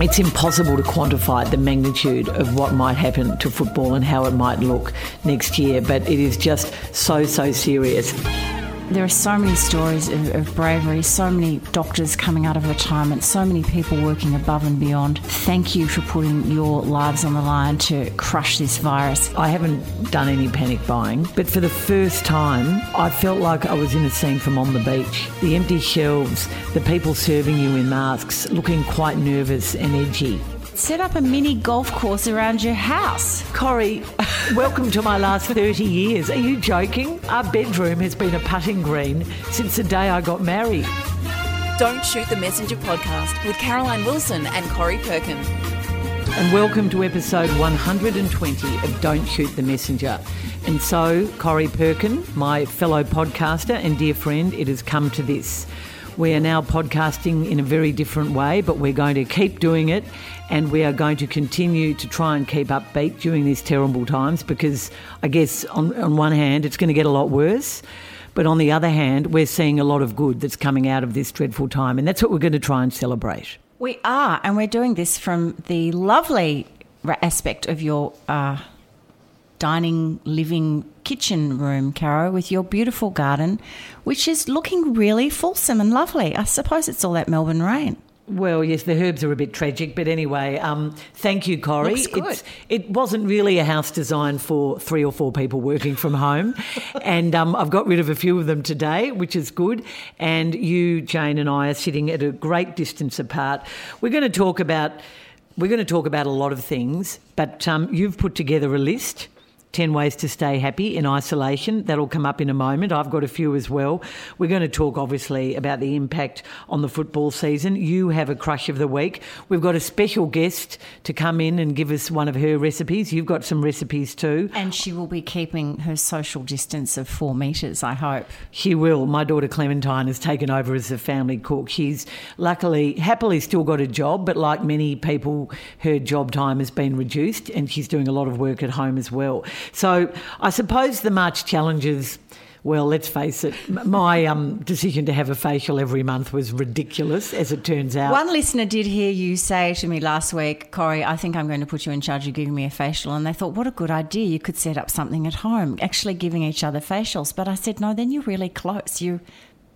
it's impossible to quantify the magnitude of what might happen to football and how it might look next year, but it is just so, so serious. There are so many stories of, of, bravery, so many doctors coming out of retirement, so many people working above and beyond. Thank you for putting your lives on the line to crush this virus. I haven't done any panic buying, but for the first time, I felt like I was in a scene from On the Beach. The empty shelves, the people serving you in masks, looking quite nervous and edgy set up a mini golf course around your house. Corrie, welcome to my last 30 years. Are you joking? Our bedroom has been a putting green since the day I got married. Don't Shoot the Messenger podcast with Caroline Wilson and Corrie Perkin. And welcome to episode 120 of Don't Shoot the Messenger. And so, Corrie Perkin, my fellow podcaster and dear friend, it has come to this. We are now podcasting in a very different way, but we're going to keep doing it and we are going to continue to try and keep upbeat during these terrible times because I guess on, on one hand it's going to get a lot worse. But on the other hand, we're seeing a lot of good that's coming out of this dreadful time, and that's what we're going to try and celebrate. We are, and we're doing this from the lovely aspect of your uh, dining, living, kitchen room, Caro, with your beautiful garden, which is looking really fulsome and lovely. I suppose it's all that Melbourne rain. Well, yes, the herbs are a bit tragic, but anyway, um, thank you, Corrie. Looks good. It's, it wasn't really a house designed for three or four people working from home, and um, I've got rid of a few of them today, which is good. And you, Jane, and I are sitting at a great distance apart. We're going to talk about we're going to talk about a lot of things, but um, you've put together a list 10 ways to stay happy in isolation. That'll come up in a moment. I've got a few as well. We're going to talk, obviously, about the impact on the football season. You have a crush of the week. We've got a special guest to come in and give us one of her recipes. You've got some recipes too. And she will be keeping her social distance of four metres, I hope. She will. My daughter Clementine has taken over as a family cook. She's luckily, happily still got a job, but like many people, her job time has been reduced and she's doing a lot of work at home as well. So I suppose the March challenges. Well, let's face it, my um, decision to have a facial every month was ridiculous, as it turns out. One listener did hear you say to me last week, Corrie, I think I'm going to put you in charge of giving me a facial. And they thought, what a good idea. You could set up something at home, actually giving each other facials. But I said, no, then you're really close. You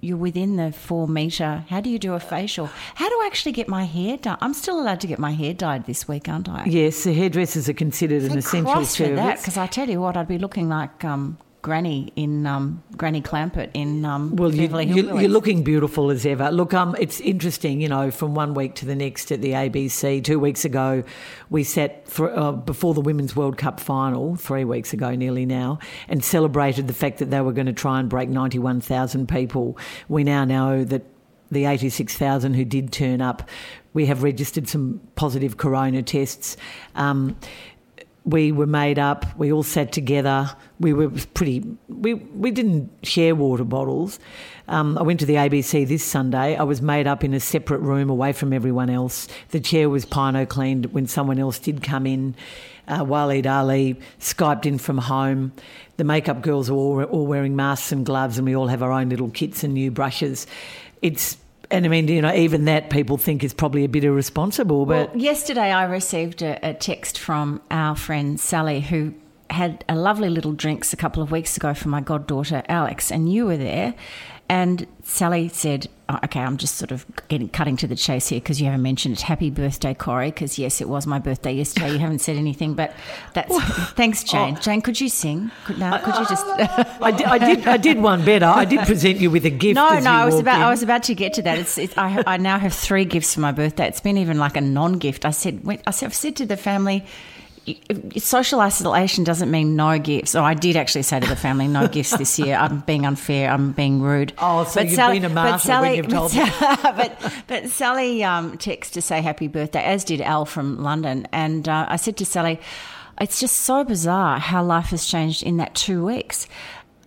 you're within the four metre. How do you do a facial? How do I actually get my hair done? I'm still allowed to get my hair dyed this week, aren't I? Yes, the hairdressers are considered Thank an essential service. Because I tell you what, I'd be looking like um, Granny in um, Granny Clampett in um, well, you, you, are looking beautiful as ever. Look, um, it's interesting, you know, from one week to the next at the ABC. Two weeks ago, we sat for, uh, before the Women's World Cup final, three weeks ago nearly now, and celebrated the fact that they were going to try and break 91,000 people. We now know that the 86,000 who did turn up, we have registered some positive corona tests. Um, we were made up. We all sat together. We were pretty. We we didn't share water bottles. Um, I went to the ABC this Sunday. I was made up in a separate room away from everyone else. The chair was Pine O cleaned when someone else did come in. Uh, Waleed Aly skyped in from home. The makeup girls are all, all wearing masks and gloves, and we all have our own little kits and new brushes. It's and I mean, you know, even that people think is probably a bit irresponsible. But well, yesterday I received a, a text from our friend Sally, who had a lovely little drinks a couple of weeks ago for my goddaughter Alex, and you were there. And Sally said, oh, "Okay, I'm just sort of getting cutting to the chase here because you haven't mentioned it. Happy birthday, Corrie! Because yes, it was my birthday yesterday. You haven't said anything, but that's thanks, Jane. Oh. Jane, could you sing? Could now? Could you just? I, did, I did. I did one better. I did present you with a gift. No, no. I was about. In. I was about to get to that. It's. it's I, I now have three gifts for my birthday. It's been even like a non-gift. I said. I said. I've said to the family social isolation doesn't mean no gifts. Oh, I did actually say to the family, no gifts this year. I'm being unfair. I'm being rude. Oh, so but you've Sally, been a martyr Sally, when you've told but, but, but Sally um, texted to say happy birthday, as did Al from London. And uh, I said to Sally, it's just so bizarre how life has changed in that two weeks.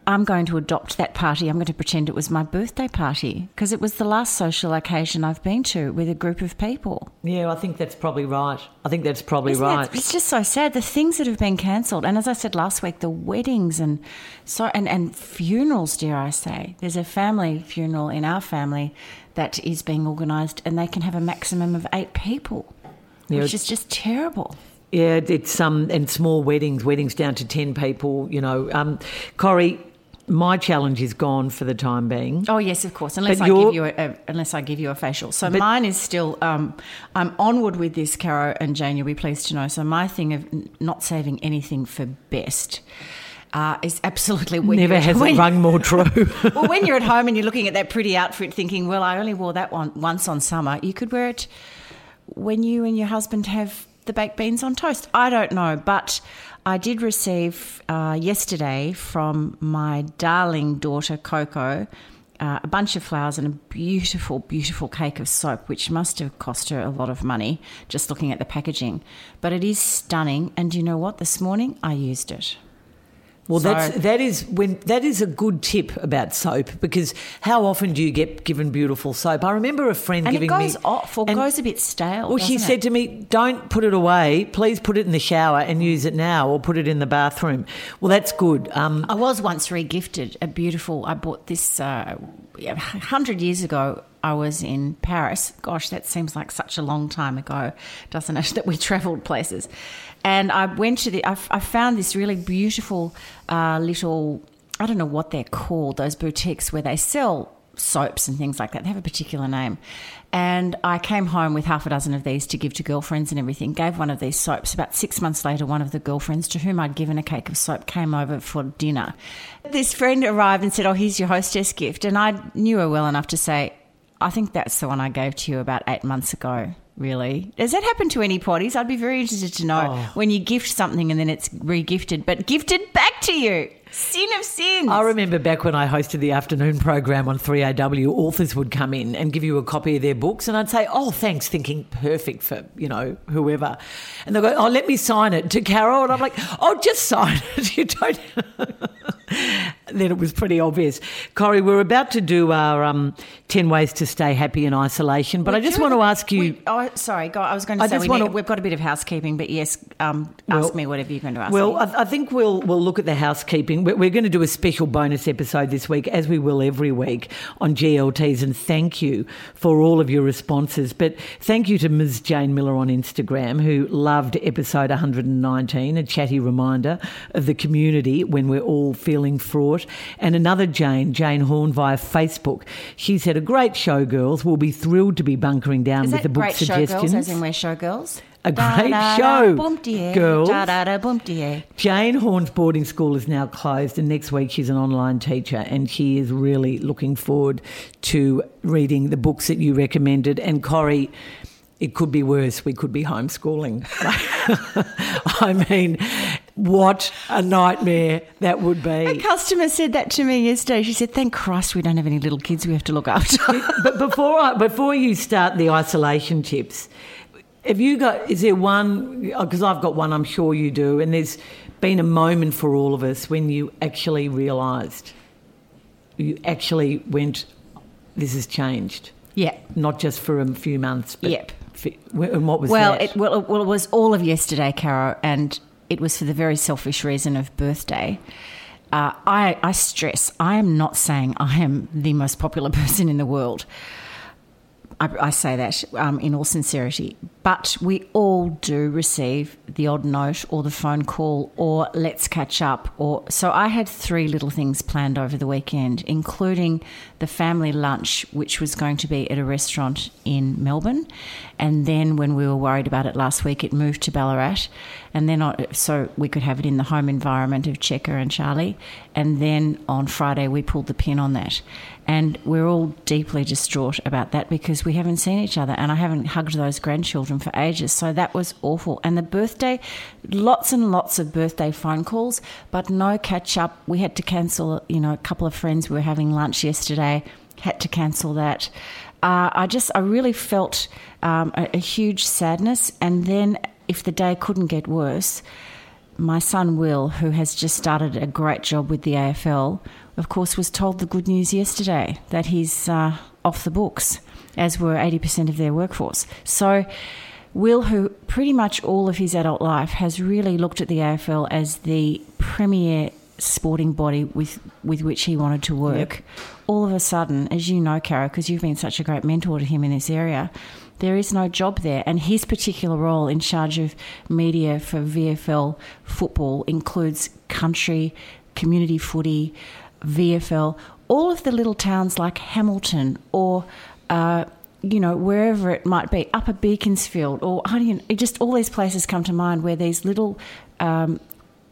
I'm going to adopt that party. I'm going to pretend it was my birthday party because it was the last social occasion I've been to with a group of people. Yeah, I think that's probably right. I think that's probably Isn't right. That, it's just so sad. The things that have been cancelled, and as I said last week, the weddings and so and, and funerals. Dare I say? There's a family funeral in our family that is being organised, and they can have a maximum of eight people. Yeah, which is just terrible. Yeah, it's um and small weddings, weddings down to ten people. You know, um, Corrie, my challenge is gone for the time being. Oh yes, of course. Unless I give you a, a unless I give you a facial. So mine is still. Um, I'm onward with this, Caro and Jane. You'll be pleased to know. So my thing of not saving anything for best. Uh, is absolutely when Never has when- it rung more true. well, when you're at home and you're looking at that pretty outfit, thinking, "Well, I only wore that one once on summer," you could wear it when you and your husband have the baked beans on toast. I don't know, but I did receive uh, yesterday from my darling daughter Coco. Uh, a bunch of flowers and a beautiful, beautiful cake of soap, which must have cost her a lot of money just looking at the packaging. But it is stunning. And you know what? This morning I used it. Well, So- that's that is when that is a good tip about soap because how often do you get given beautiful soap? I remember a friend And giving it goes me off or and- goes a bit stale. Well, she doesn't said to me, "Don't put it away. Please put it in the shower and use it now, or put it in the bathroom." Well, that's good. Um, I was once regifted a beautiful. I bought this uh, a hundred years ago. I was in Paris. Gosh, that seems like such a long time ago, doesn't it? That we travelled places, and I went to the. I, I found this really beautiful uh, little. I don't know what they're called. Those boutiques where they sell soaps and things like that. They have a particular name. And I came home with half a dozen of these to give to girlfriends and everything. Gave one of these soaps. About six months later, one of the girlfriends to whom I'd given a cake of soap came over for dinner. This friend arrived and said, Oh, here's your hostess gift. And I knew her well enough to say, I think that's the one I gave to you about eight months ago. Really? Does that happen to any potties? I'd be very interested to know oh. when you gift something and then it's re-gifted, but gifted back to you. Sin of sins. I remember back when I hosted the afternoon program on 3AW, authors would come in and give you a copy of their books, and I'd say, "Oh, thanks," thinking perfect for you know whoever, and they go, "Oh, let me sign it to Carol," and I'm like, "Oh, just sign it. you don't." then it was pretty obvious. Corrie, we're about to do our um, 10 ways to stay happy in isolation, but I just want to ask you. we- oh, sorry. Go, I was going to I say we need, we've got a bit of housekeeping, but yes, um, Well- ask me whatever you're going to ask Well, me. I, I think we'll we'll look at the housekeeping. We're, we're going to do a special bonus episode this week, as we will every week on GLTs. And thank you for all of your responses. But thank you to Ms. Jane Miller on Instagram, who loved episode 119, a chatty reminder of the community when we're all feeling fraught. And another Jane, Jane Horn via Facebook. She said, "A great show, girls. We'll be thrilled to be bunkering down Is with the book great suggestions." showgirls, as in we're showgirls? A great show, girls. Jane Horn's boarding school is now closed, and next week she's an online teacher, and she is really looking forward to reading the books that you recommended. And Corrie, it could be worse. We could be homeschooling. I mean, what a nightmare that would be. A customer said that to me yesterday. She said, "Thank Christ we don't have any little kids we have to look after." but before I, before you start the isolation tips, have you got? Is there one? Because I've got one. I'm sure you do. And there's been a moment for all of us when you actually realised, you actually went, "This has changed." yeah. Not just for a few months. But Yep. for- and what was Well, that? it, well, it- well, it was all of yesterday, Caro, and it was for the very selfish reason of birthday. Uh, I, I stress, I am not saying I am the most popular person in the world. I, I say that um, in all sincerity, but we all do receive the odd note or the phone call or let's catch up. Or so I had three little things planned over the weekend, including the family lunch, which was going to be at a restaurant in Melbourne, and then when we were worried about it last week, it moved to Ballarat, and then on, so we could have it in the home environment of Checker and Charlie, and then on Friday we pulled the pin on that. And we're all deeply distraught about that because we haven't seen each other and I haven't hugged those grandchildren for ages. So that was awful. And the birthday, lots and lots of birthday phone calls, but no catch up. We had to cancel, you know, a couple of friends we were having lunch yesterday, had to cancel that. Uh, I just, I really felt um, a, a huge sadness. And then if the day couldn't get worse, my son Will, who has just started a great job with the AFL, of course, was told the good news yesterday that he's uh, off the books, as were 80% of their workforce. So, Will, who pretty much all of his adult life has really looked at the AFL as the premier sporting body with with which he wanted to work. All of a sudden, as you know, Caro, because you've been such a great mentor to him in this area, there is no job there. And his particular role in charge of media for VFL football includes country, community footy, VFL, all of the little towns like Hamilton or. Uh, you know, wherever it might be, Upper Beaconsfield, or just all these places come to mind where these little um,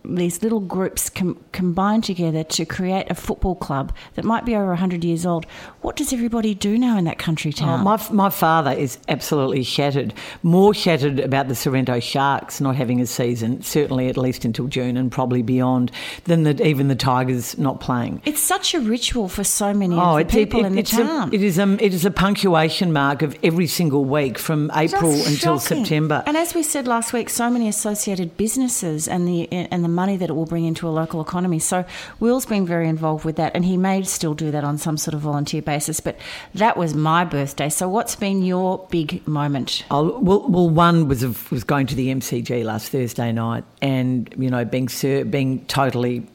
these little groups com- combine together to create a football club that might be over 100 years old. What does everybody do now in that country oh, town? Oh, my, my father is absolutely shattered. More shattered about the Sorrento Sharks not having a season, certainly at least until June and probably beyond, than the, even the Tigers not playing. It's such a ritual for so many oh, people it, it, in the town. A, it, is a, it is a punctuation mark of every single week from April Just until shocking. September. And as we said last week, so many associated businesses and the, and the money that it will bring into a local economy. So Will's been very involved with that, and he may still do that on some sort of volunteer basis. But that was my birthday. So what's been your big moment? Oh, well, well, one was of, was going to the MCG last Thursday night, and you know being being totally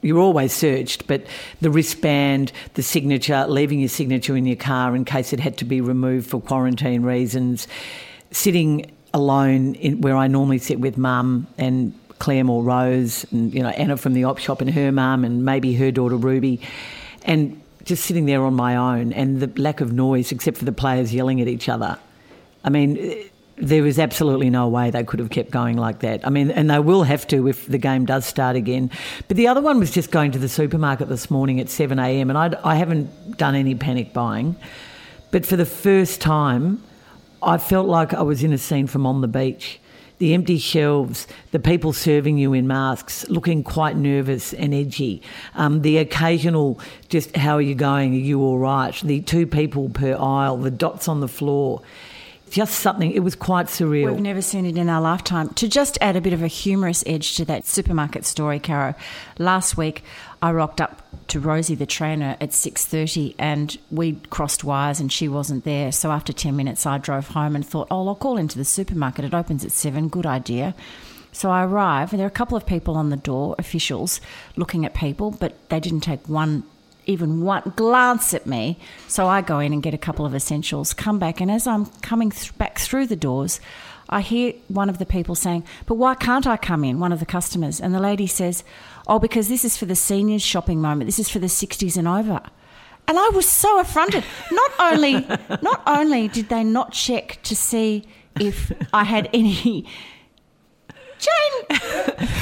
you're always searched, but the wristband, the signature, leaving your signature in your car in case it had to be removed for quarantine reasons, sitting alone in, where I normally sit with mum and Claire or Rose and, you know, Anna from the op shop and her mum and maybe her daughter Ruby. And just sitting there on my own and the lack of noise except for the players yelling at each other. I mean, eh, there was absolutely no way they could have kept going like that. I mean, and they will have to if the game does start again. But the other one was just going to the supermarket this morning at 7 a.m. and I'd, I haven't done any panic buying. But for the first time, I felt like I was in a scene from On the Beach the empty shelves, the people serving you in masks, looking quite nervous and edgy, um, the occasional just how are you going, are you all right, the two people per aisle, the dots on the floor just something, it was quite surreal. We've never seen it in our lifetime. To just add a bit of a humorous edge to that supermarket story, Caro, last week I rocked up to Rosie the trainer at 6.30 and we crossed wires and she wasn't there. So after 10 minutes I drove home and thought, oh, I'll call into the supermarket. It opens at 7, good idea. So I arrive and there are a couple of people on the door, officials, looking at people, but they didn't take one even one glance at me. So I go in and get a couple of essentials, come back, and as I'm coming th- back through the doors, I hear one of the people saying, But why can't I come in? One of the customers. And the lady says, Oh, because this is for the seniors shopping moment. This is for the 60s and over. And I was so affronted. Not only, not only did they not check to see if I had any.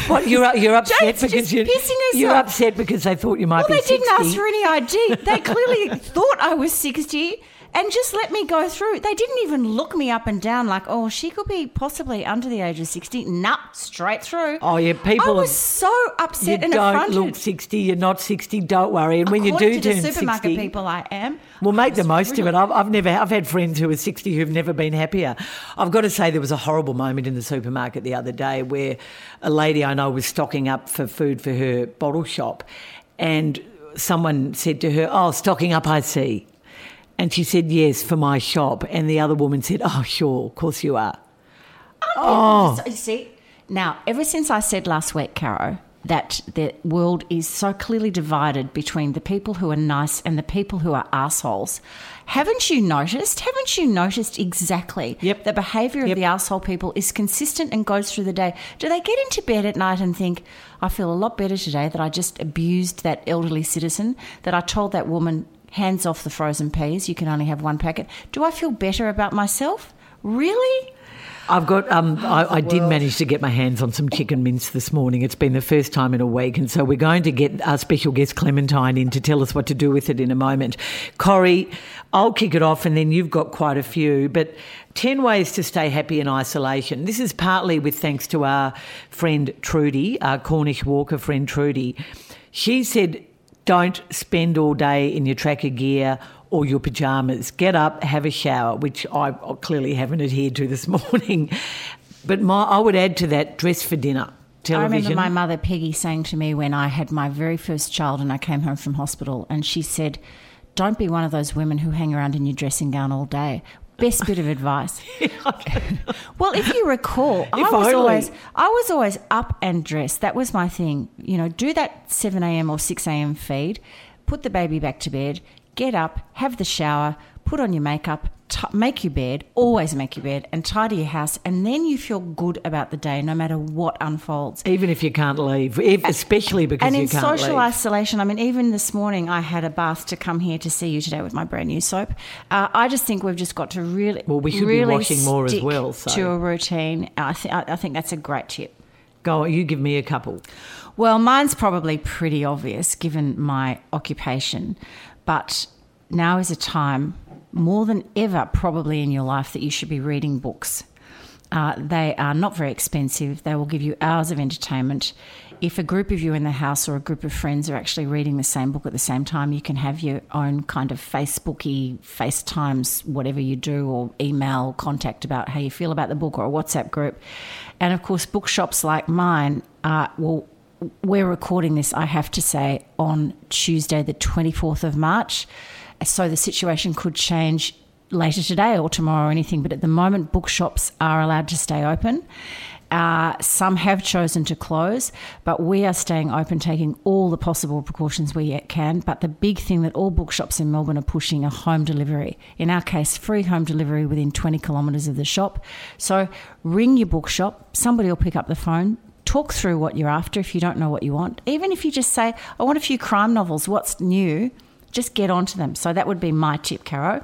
what you're you're upset Jane's because you're, you're upset because they thought you might well, be. Well, they didn't ask for any ID. They clearly thought I was sixty and just let me go through. They didn't even look me up and down like, oh, she could be possibly under the age of 60. Nah, straight through. Oh, yeah, people. I was so upset you and don't affronted. look 60. You're not 60. Don't worry. And when you do to turn the supermarket 60, people, I am. Well, make the most really... of it. I've, I've never. I've had friends who are 60 who've never been happier. I've got to say there was a horrible moment in the supermarket the other day where a lady I know was stocking up for food for her bottle shop, and someone said to her, "Oh, stocking up, I see." And she said, Yes, for my shop. And the other woman said, Oh, sure, of course you are. Oh. You see, now, ever since I said last week, Caro, that the world is so clearly divided between the people who are nice and the people who are assholes. Haven't you noticed? Haven't you noticed exactly yep. the behaviour of yep. the asshole people is consistent and goes through the day? Do they get into bed at night and think, I feel a lot better today that I just abused that elderly citizen, that I told that woman hands off the frozen peas. You can only have one packet. Do I feel better about myself? Really? I've got. Um, I, I did manage to get my hands on some chicken mince this morning. It's been the first time in a week, and so we're going to get our special guest Clementine in to tell us what to do with it in a moment. Corrie, I'll kick it off, and then you've got quite a few. But ten ways to stay happy in isolation. This is partly with thanks to our friend Trudy, our Cornish Walker friend Trudy. She said don't spend all day in your tracker gear or your pajamas. Get up, have a shower, which I clearly haven't adhered to this morning. But my, I would add to that dress for dinner. Television. I remember my mother Peggy saying to me when I had my very first child and I came home from hospital, and she said, "Don't be one of those women who hang around in your dressing gown all day. Best bit of advice. well, if you recall, I was only. always I was always up and dressed. That was my thing. You know, do that seven a.m. or six a.m. feed, put the baby back to bed, get up, have the shower, put on your makeup, t- make your bed, always make your bed, and tidy your house, and then you feel good about the day, no matter what unfolds. Even if you can't leave, if, especially because And in social leave. isolation, I mean, even this morning I had a bath to come here to see you today with my brand new soap. Uh, I just think we've just got to really, Well, we should be really washing more as well, so- To a routine, I, th- I I think that's a great tip. Go on, you give me a couple. Well, mine's probably pretty obvious given my occupation, but now is a time more than ever, probably in your life, that you should be reading books. Uh, they are not very expensive. They will give you hours of entertainment. If a group of you in the house or a group of friends are actually reading the same book at the same time, you can have your own kind of Facebooky, FaceTimes, whatever you do, or email contact about how you feel about the book or a WhatsApp group. And of course, bookshops like mine will we're recording this, I have to say, on Tuesday, the 24th of March. So the situation could change later today or tomorrow or anything. But at the moment, bookshops are allowed to stay open. Uh, some have chosen to close, but we are staying open, taking all the possible precautions we yet can. But the big thing that all bookshops in Melbourne are pushing are home delivery. In our case, free home delivery within 20 kilometres of the shop. So ring your bookshop, somebody will pick up the phone, talk through what you're after if you don't know what you want. Even if you just say, I want a few crime novels, what's new? Just get onto them. So that would be my tip, Caro.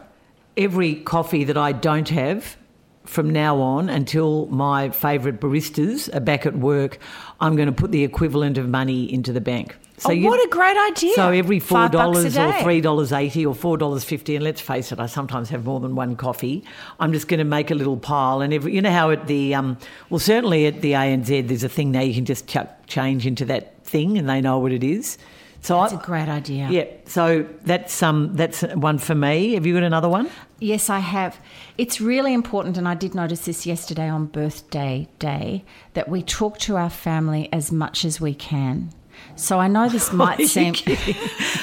Every coffee that I don't have from now on until my favourite baristas are back at work, I'm going to put the equivalent of money into the bank. So oh, you- what a great idea. So every four Five bucks a dollars or three dollars eighty or four dollars fifty, and let's face it, I sometimes have more than one coffee. I'm just going to make a little pile, and every you know how at the um, well certainly at the ANZ there's a thing now you can just chuck change into that thing, and they know what it is. So That's I, a great idea. yeah, so that's um that's one for me. Have you got another one? Yes, I have. It's really important, and I did notice this yesterday on birthday day, that we talk to our family as much as we can. So I know this Are might you seem kidding?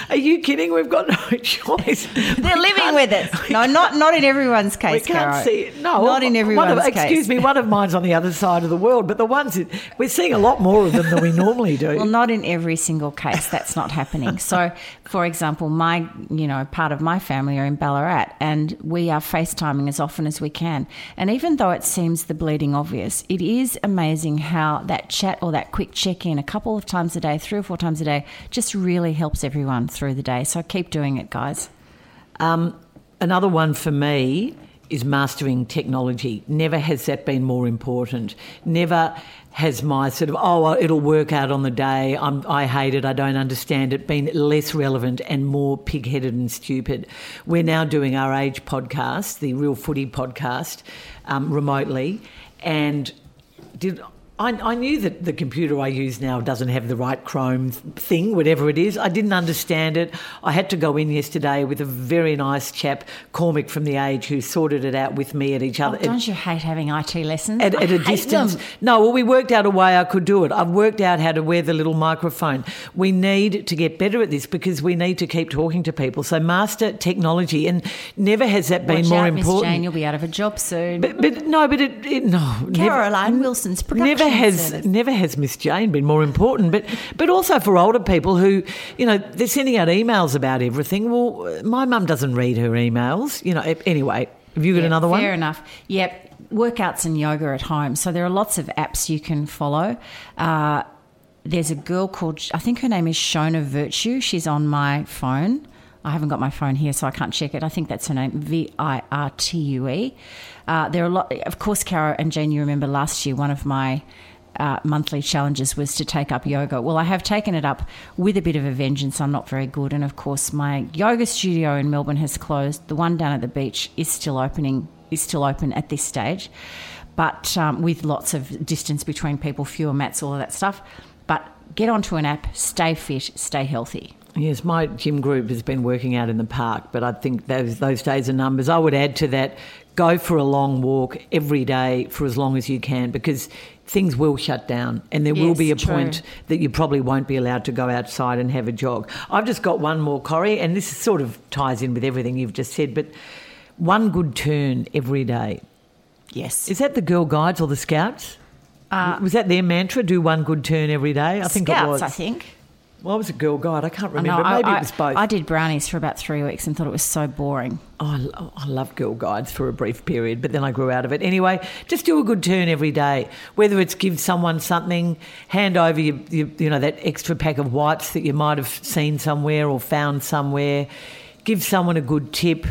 Are you kidding? We've got no choice. they're living with us. No, not not in everyone's case. We can't Caro. see it. No, not in one everyone's of, case. Excuse me, one of mine's on the other side of the world, but the ones that we're seeing a lot more of them than we normally do. Well, not in every single case. That's not happening. So, for example, my, you know, part of my family are in Ballarat and we are FaceTiming as often as we can. And even though it seems the bleeding obvious, it is amazing how that chat or that quick check in a couple of times a day, three or four times a day, just really helps everyone through the day. So keep doing it, guys. Um, another one for me is mastering technology. Never has that been more important. Never has my sort of, oh, it'll work out on the day, I'm, I hate it, I don't understand it, been less relevant and more pig headed and stupid. We're now doing our age podcast, the Real Footy podcast, um, remotely. And did I, I knew that the computer I use now doesn't have the right Chrome thing, whatever it is. I didn't understand it. I had to go in yesterday with a very nice chap, Cormick from The Age, who sorted it out with me at each other. Oh, don't you hate having IT lessons? at, at a distance. them. No, well, we worked out a way I could do it. I've worked out how to wear the little microphone. We need to get better at this because we need to keep talking to people. So master technology, and never has that been Watch more out, Miss important. Jane, you'll be out of a job soon. But, but no, but it, it no. never- Caroline Wilson's production never has service. never has Miss Jane been more important. But but also for older people who you know they're sending out emails about everything. Well, my mum doesn't read her emails. You know. Anyway, have you got Yeah, another one? Fair enough. Yep. Workouts and yoga at home. So there are lots of apps you can follow. Uh, there's a girl called, I think her name is Shona Virtue. She's on my phone. I haven't got my phone here, so I can't check it. I think that's her name, V I R T U E. Uh, there are a lot, of course, Caro and Jane, you remember last year, one of my uh, monthly challenges was to take up yoga. Well, I have taken it up with a bit of a vengeance. I'm not very good. And of course, my yoga studio in Melbourne has closed. The one down at the beach is still opening, is still open at this stage, but um, with lots of distance between people, fewer mats, all of that stuff. But get onto an app, stay fit, stay healthy. Yes, my gym group has been working out in the park, but I think those those days are numbers. I would add to that: go for a long walk every day for as long as you can, because things will shut down, and there will be a true. point that you probably won't be allowed to go outside and have a jog. I've just got one more, Corrie, and this sort of ties in with everything you've just said, but. one good turn every day. Yes. Is that the Girl Guides or the Scouts? Uh, was that their mantra? Do one good turn every day. I think Scouts, it was. I think. Well, I was a Girl Guide. I can't I know, remember. Maybe I, it was both. I did brownies for about three weeks and thought it was so boring. Oh, I lo- I love Girl Guides for a brief period, but then I grew out of it. Anyway, just do a good turn every day. Whether it's give someone something, hand over your, your, you know that extra pack of wipes that you might have seen somewhere or found somewhere. Give someone a good tip.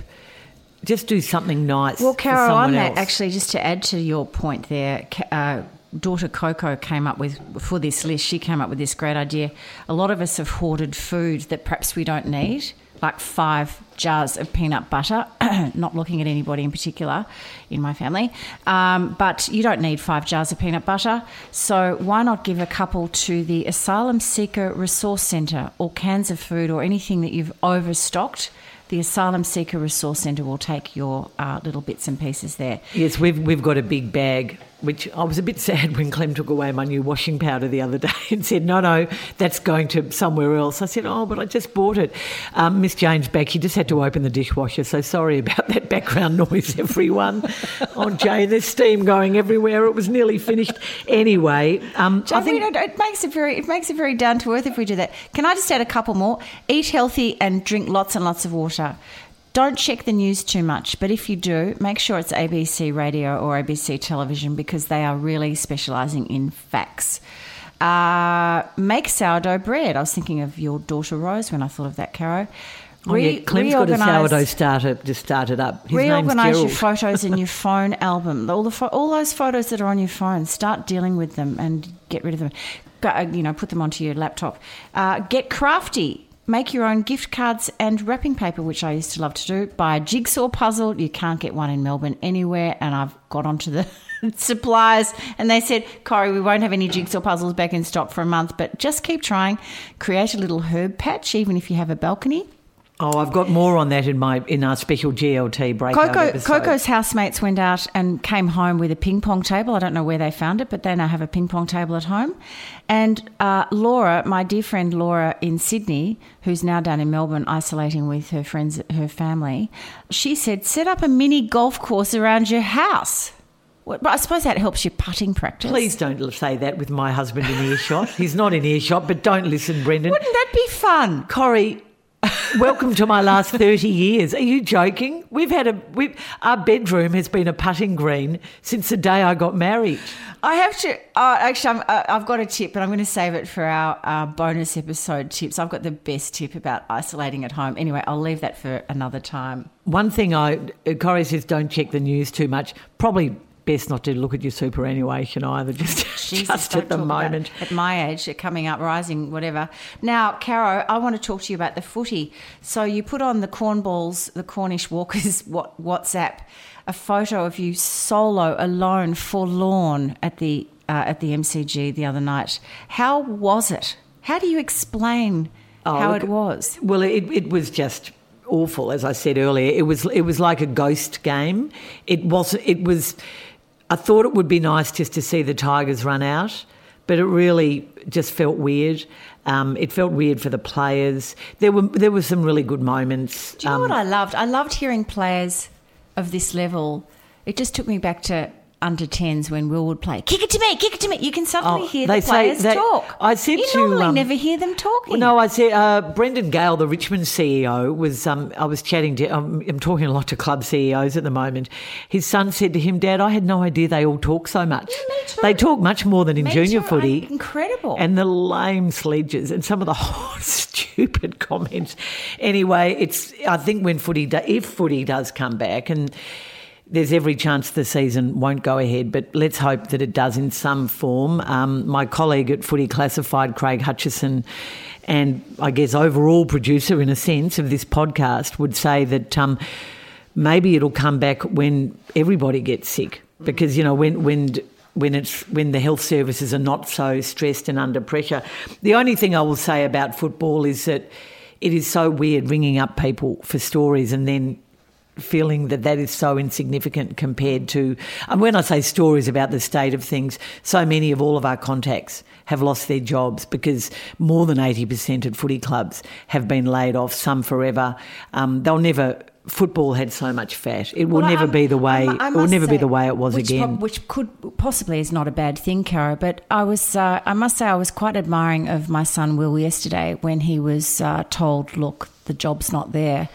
Just do something nice. Well, for Carol, on that, actually, just to add to your point there, uh, daughter Coco came up with, for this list, she came up with this great idea. A lot of us have hoarded food that perhaps we don't need, like five jars of peanut butter, not looking at anybody in particular in my family, um, but you don't need five jars of peanut butter. So why not give a couple to the Asylum Seeker Resource Centre or cans of food or anything that you've overstocked? The Asylum Seeker Resource Centre will take your uh, little bits and pieces there. Yes, we've we've got a big bag, which I was a bit sad when Clem took away my new washing powder the other day and said, "No, no, that's going to somewhere else." I said, "Oh, but I just bought it." Um, Miss Jane's back. She just had to open the dishwasher, so sorry about that background noise, everyone. oh, Jane, there's steam going everywhere. It was nearly finished anyway. Um, I I think think it makes it very it makes it very down to earth if we do that. Can I just add a couple more? Eat healthy and drink lots and lots of water. Don't check the news too much, but if you do, make sure it's ABC radio or ABC television because they are really specialising in facts. Uh, make sourdough bread. I was thinking of your daughter Rose when I thought of that, Caro. oh, yeah, Clem's got a sourdough starter just started up. His name's Reorganize your photos in your phone album. All the pho- all those photos that are on your phone. Start dealing with them and get rid of them. Go, uh, you know, put them onto your laptop. Uh, get crafty. Make your own gift cards and wrapping paper, which I used to love to do. Buy a jigsaw puzzle. You can't get one in Melbourne anywhere, and I've got onto the suppliers and they said, Corrie, we won't have any jigsaw puzzles back in stock for a month, but just keep trying. Create a little herb patch, even if you have a balcony. Oh, I've got more on that in my in our special GLT breakout Coco, episode. Coco's housemates went out and came home with a ping pong table. I don't know where they found it, but they now have a ping pong table at home. And uh, Laura, my dear friend Laura in Sydney, who's now down in Melbourne isolating with her friends, her family, she said, set up a mini golf course around your house. Well, I suppose that helps your putting practice. Please don't say that with my husband in earshot. He's not in earshot, but don't listen, Brendan. Wouldn't that be fun? Corrie, welcome to my last 30 years. Are you joking? We've had a we our bedroom has been a putting green since the day I got married. I have to. Uh, actually, I'm, uh, I've got a tip, but I'm going to save it for our uh, bonus episode tips. I've got the best tip about isolating at home. Anyway, I'll leave that for another time. One thing I Corrie says don't check the news too much. Probably best not to look at your superannuation either, just, Jesus, just at the moment. at my age, coming up, rising, whatever. Now, Caro, I want to talk to you about the footy. So you put on the Cornballs, the Cornish Walkers what, WhatsApp, a photo of you solo, alone, forlorn at the uh, at the MCG the other night. How was it? How do you explain Oh, how look, it was? Well, it, it was just awful, as I said earlier. It was it was like a ghost game. It was it was. I thought it would be nice just to see the Tigers run out, but it really just felt weird. Um, it felt weird for the players. There were there were some really good moments. Do you know Um, what I loved? I loved hearing players of this level. It just took me back to under 10s when Will would play, kick it to me, kick it to me. You can suddenly Oh, hear the players that- talk. I said you to, normally um, never hear them talking. Well, no, I said uh, Brendan Gale, the Richmond CEO, was. Um, I was chatting to. Um, I'm talking a lot to club CEOs at the moment. His son said to him, "Dad, I had no idea they all talk so much. Yeah. They talk much more than in Me junior too. footy. I'm incredible. And the lame sledges and some of the stupid comments. Anyway, it's. I think when footy, do, if footy does come back and. There's every chance the season won't go ahead, but let's hope that it does in some form. Um, my colleague at Footy Classified, Craig Hutchison, and I guess overall producer, in a sense, of this podcast, would say that um, maybe it'll come back when everybody gets sick, because you know when when when it's when the health services are not so stressed and under pressure. The only thing I will say about football is that it is so weird ringing up people for stories and then feeling that that is so insignificant compared to and when I say stories about the state of things so many of all of our contacts have lost their jobs because more than 80% at footy clubs have been laid off some forever um, they'll never football had so much fat. It will Well, never I'm- be the way. I'm- I it will never be the way it was which again. prob- which could possibly is not a bad thing, Caro. But I was, uh, I must say, I was quite admiring of my son Will yesterday when he was uh, told, "Look, the job's not there."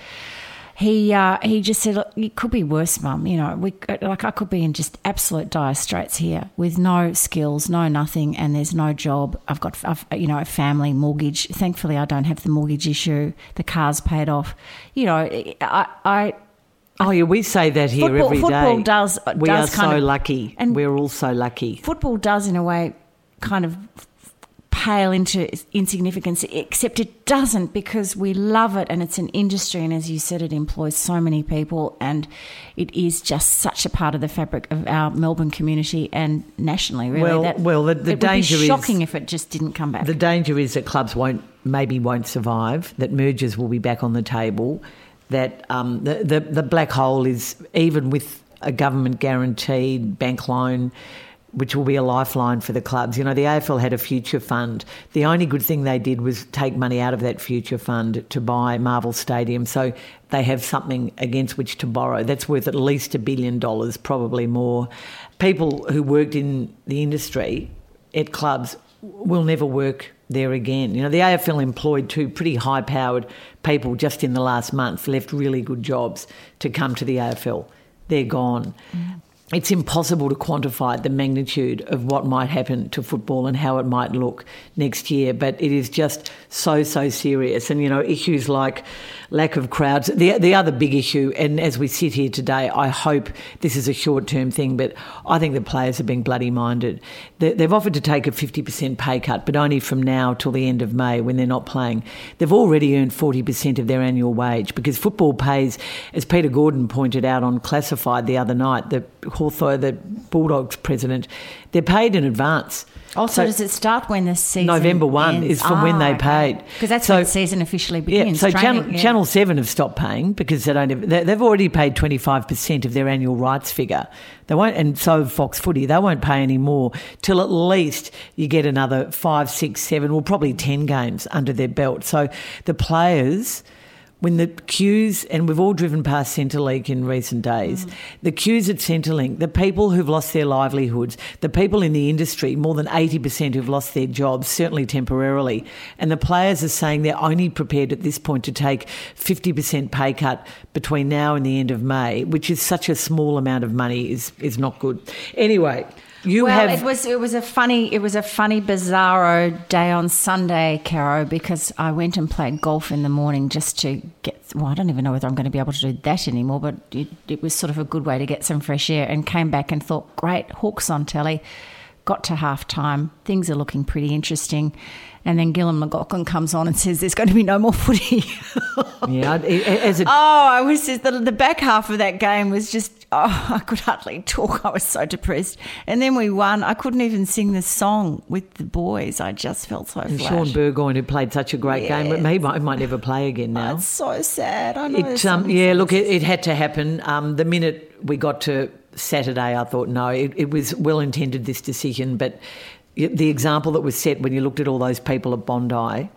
He uh, he just said, "It could be worse, Mum. You know, we like I could be in just absolute dire straits here with no skills, no nothing, and there's no job. I've got, I've, you know, a family mortgage. Thankfully, I don't have the mortgage issue. The car's paid off. You know, I, I oh yeah, we say that here Football- every day. football does- We does are so of- lucky. and- We're all so lucky. football does, in a way, kind of pale into insignificance, except it doesn't because we love it and it's an industry. And as you said, it employs so many people and it is just such a part of the fabric of our Melbourne community and nationally, really. Well- well, the- the danger is- shocking if it just didn't come back. The danger is that clubs won't, maybe won't survive. That mergers will be back on the table. That um, the, the the black hole is even with a government guaranteed bank loan. Which will be a lifeline for the clubs. You know, the AFL had a future fund. The only good thing they did was take money out of that future fund to buy Marvel Stadium. So they have something against which to borrow. That's worth at least a billion dollars, probably more. People who worked in the industry at clubs will never work there again. You know, the AFL employed two pretty high powered people just in the last month, left really good jobs to come to the AFL. They're gone. Mm. It's impossible to quantify the magnitude of what might happen to football and how it might look next year, but it is just so, so serious. And, you know, issues like lack of crowds. The, the other big issue, and as we sit here today, I hope this is a short term thing, but I think the players are being bloody minded. They, they've offered to take a 50% pay cut, but only from now till the end of May when they're not playing. They've already earned 40% of their annual wage because football pays, as Peter Gordon pointed out on Classified the other night, the Hawthorn, the Bulldogs president, they're paid in advance. Also, So- does it start when the season November 1 ends? is from when they ah, paid. Because that's So- when the season officially begins. Yeah, so Channel, yeah. Channel 7 have stopped paying because they don't have, they, they've already paid 25% of their annual rights figure. They won't, and so Fox Footy, they won't pay any more till at least you get another five, six, seven, well, probably 10 games under their belt. So the players, when the queues, and we've all driven past Centrelink in recent days, mm. the queues at Centrelink, the people who've lost their livelihoods, the people in the industry, more than 80% who've lost their jobs, certainly temporarily, and the players are saying they're only prepared at this point to take 50% pay cut between now and the end of May, which is such a small amount of money, is, is not good. Anyway, you well, have. it was it was a funny it was a funny bizarro day on Sunday, Caro, because I went and played golf in the morning just to get. Well, I don't even know whether I'm going to be able to do that anymore, but it, it was sort of a good way to get some fresh air. And came back and thought, great, Hawks on telly. Got to half time, things are looking pretty interesting. And then Gillon McLachlan comes on and says, "There's going to be no more footy." yeah, as a Oh, I was just the, the back half of that game was just oh, I could hardly talk. I was so depressed. And then we won. I couldn't even sing the song with the boys. I just felt so And flat. Shaun Burgoyne, who played such a great game, but he might, might never play again now. It's so sad. I know. It, um, yeah, look, it, it had to happen. Um, the minute we got to Saturday, I thought, no, it, it was well intended, this decision, but the example that was set when you looked at all those people at Bondi,